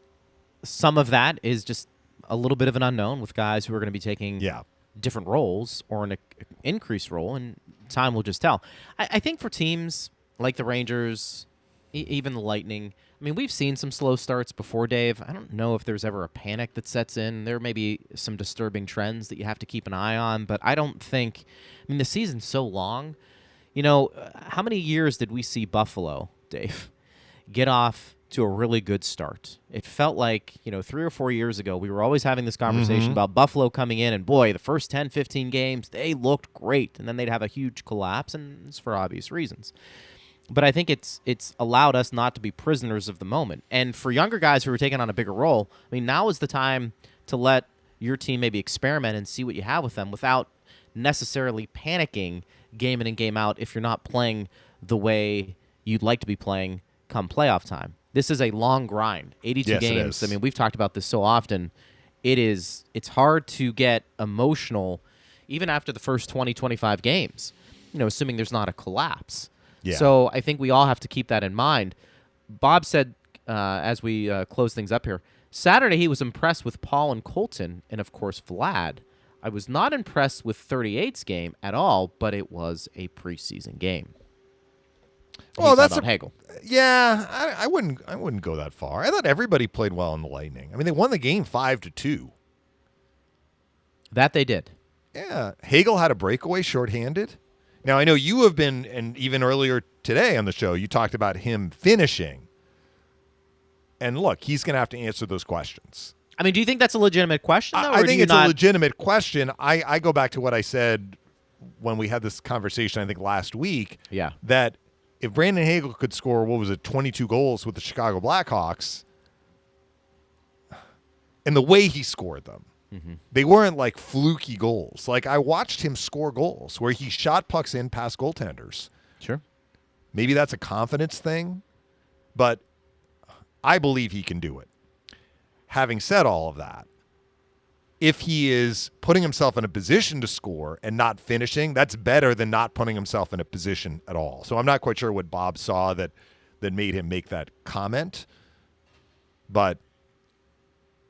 some of that is just a little bit of an unknown with guys who are going to be taking Yeah. Different roles or an increased role, and time will just tell. I, I think for teams like the Rangers, e- even the Lightning, I mean, we've seen some slow starts before, Dave. I don't know if there's ever a panic that sets in. There may be some disturbing trends that you have to keep an eye on, but I don't think. I mean, the season's so long. You know, uh, how many years did we see Buffalo, Dave, get off to a really good start? It felt like, you know, three or four years ago, we were always having this mm-hmm. conversation about Buffalo coming in, and boy, the first 10, 15 games, they looked great. And then they'd have a huge collapse, and it's for obvious reasons. But I think it's it's allowed us not to be prisoners of the moment. And for younger guys who are taking on a bigger role, I mean, now is the time to let your team maybe experiment and see what you have with them without necessarily panicking game in and game out if you're not playing the way you'd like to be playing come playoff time. This is a long grind. 82 Yes, games. I mean, we've talked about this so often. It is it's hard to get emotional even after the first 20, 25 games, you know, assuming there's not a collapse. Yeah. So I think we all have to keep that in mind. Bob said, uh, as we uh, close things up here, Saturday he was impressed with Paul and Colton, and of course Vlad. I was not impressed with 38's game at all, but it was a preseason game. Well, that's a- Hagel. Yeah, I, I wouldn't. I wouldn't go that far. I thought everybody played well in the Lightning. I mean, they won the game five to two. That they did. Yeah, Hagel had a breakaway shorthanded. Now I know you have been, and even earlier today on the show, you talked about him finishing. And look, he's going to have to answer those questions. I mean, do you think that's a legitimate question? Though, I, I think it's not- a legitimate question. I, I go back to what I said when we had this conversation, I think last week. Yeah. That if Brandon Hagel could score, what was it, 22 goals with the Chicago Blackhawks, and the way he scored them, Mm-hmm. they weren't like fluky goals. Like I watched him score goals where he shot pucks in past goaltenders. Sure. Maybe that's a confidence thing, but I believe he can do it. Having said all of that, if he is putting himself in a position to score and not finishing, that's better than not putting himself in a position at all. So I'm not quite sure what Bob saw that that made him make that comment, but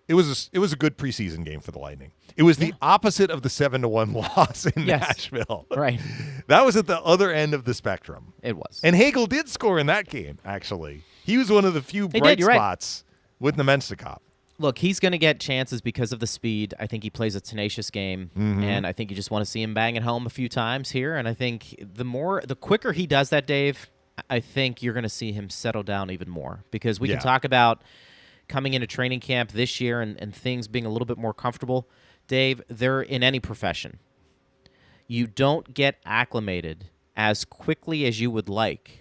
it was a, it was a good preseason game for the Lightning. It was the opposite of the seven to one loss in Yes. Nashville. Right. That was at the other end of the spectrum. It was. And Hagel did score in that game, actually. He was one of the few He did, bright you're right. spots with Namestnikov. Look, he's going to get chances because of the speed. I think he plays a tenacious game, Mm-hmm. and I think you just want to see him bang it home a few times here. And I think the more, the quicker he does that, Dave, I think you're going to see him settle down even more because we Yeah. can talk about coming into training camp this year and, and things being a little bit more comfortable. Dave, they're in any profession. You don't get acclimated as quickly as you would like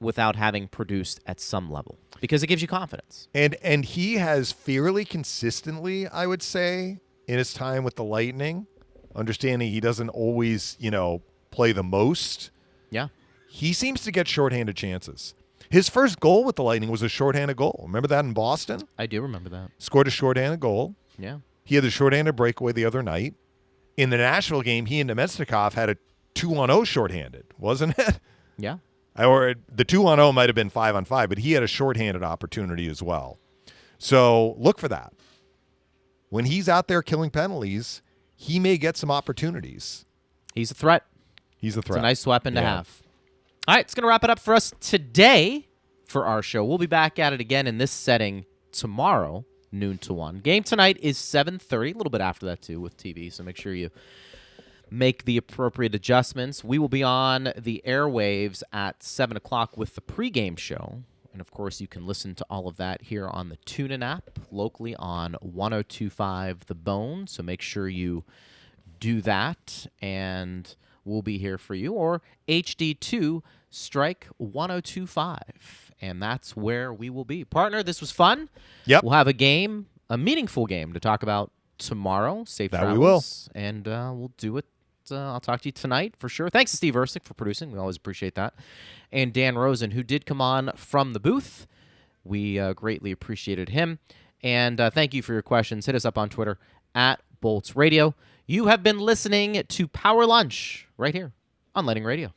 without having produced at some level because it gives you confidence. And and he has fairly consistently, I would say, in his time with the Lightning, understanding he doesn't always, you know, play the most. Yeah. He seems to get shorthanded chances. His first goal with the Lightning was a shorthanded goal. Remember that in Boston? I do remember that. Scored a shorthanded goal. Yeah. He had the shorthanded breakaway the other night. In the Nashville game, he and Namestnikov had a two on zero shorthanded, wasn't it? Yeah. Or the two on zero might have been five on five, but he had a shorthanded opportunity as well. So look for that. When he's out there killing penalties, he may get some opportunities. He's a threat. He's a threat. It's a nice weapon to Yeah. have. All right, it's going to wrap it up for us today for our show. We'll be back at it again in this setting tomorrow, noon to 1. Game tonight is 7.30, a little bit after that too with TV, so make sure you make the appropriate adjustments. We will be on the airwaves at 7 o'clock with the pregame show. And of course, you can listen to all of that here on the TuneIn app, locally on 1025 The Bone. So make sure you do that, and we'll be here for you. Or HD2 Strike 1025. And that's where we will be. Partner, this was fun. Yep. We'll have a game, a meaningful game to talk about tomorrow. Safe That we travels. And uh, we'll do it. Uh, I'll talk to you tonight for sure. Thanks to Steve Ersick for producing. We always appreciate that. And Dan Rosen, who did come on from the booth. We uh, greatly appreciated him. And uh, thank you for your questions. Hit us up on Twitter at Bolts Radio. You have been listening to Power Lunch right here on Lightning Radio.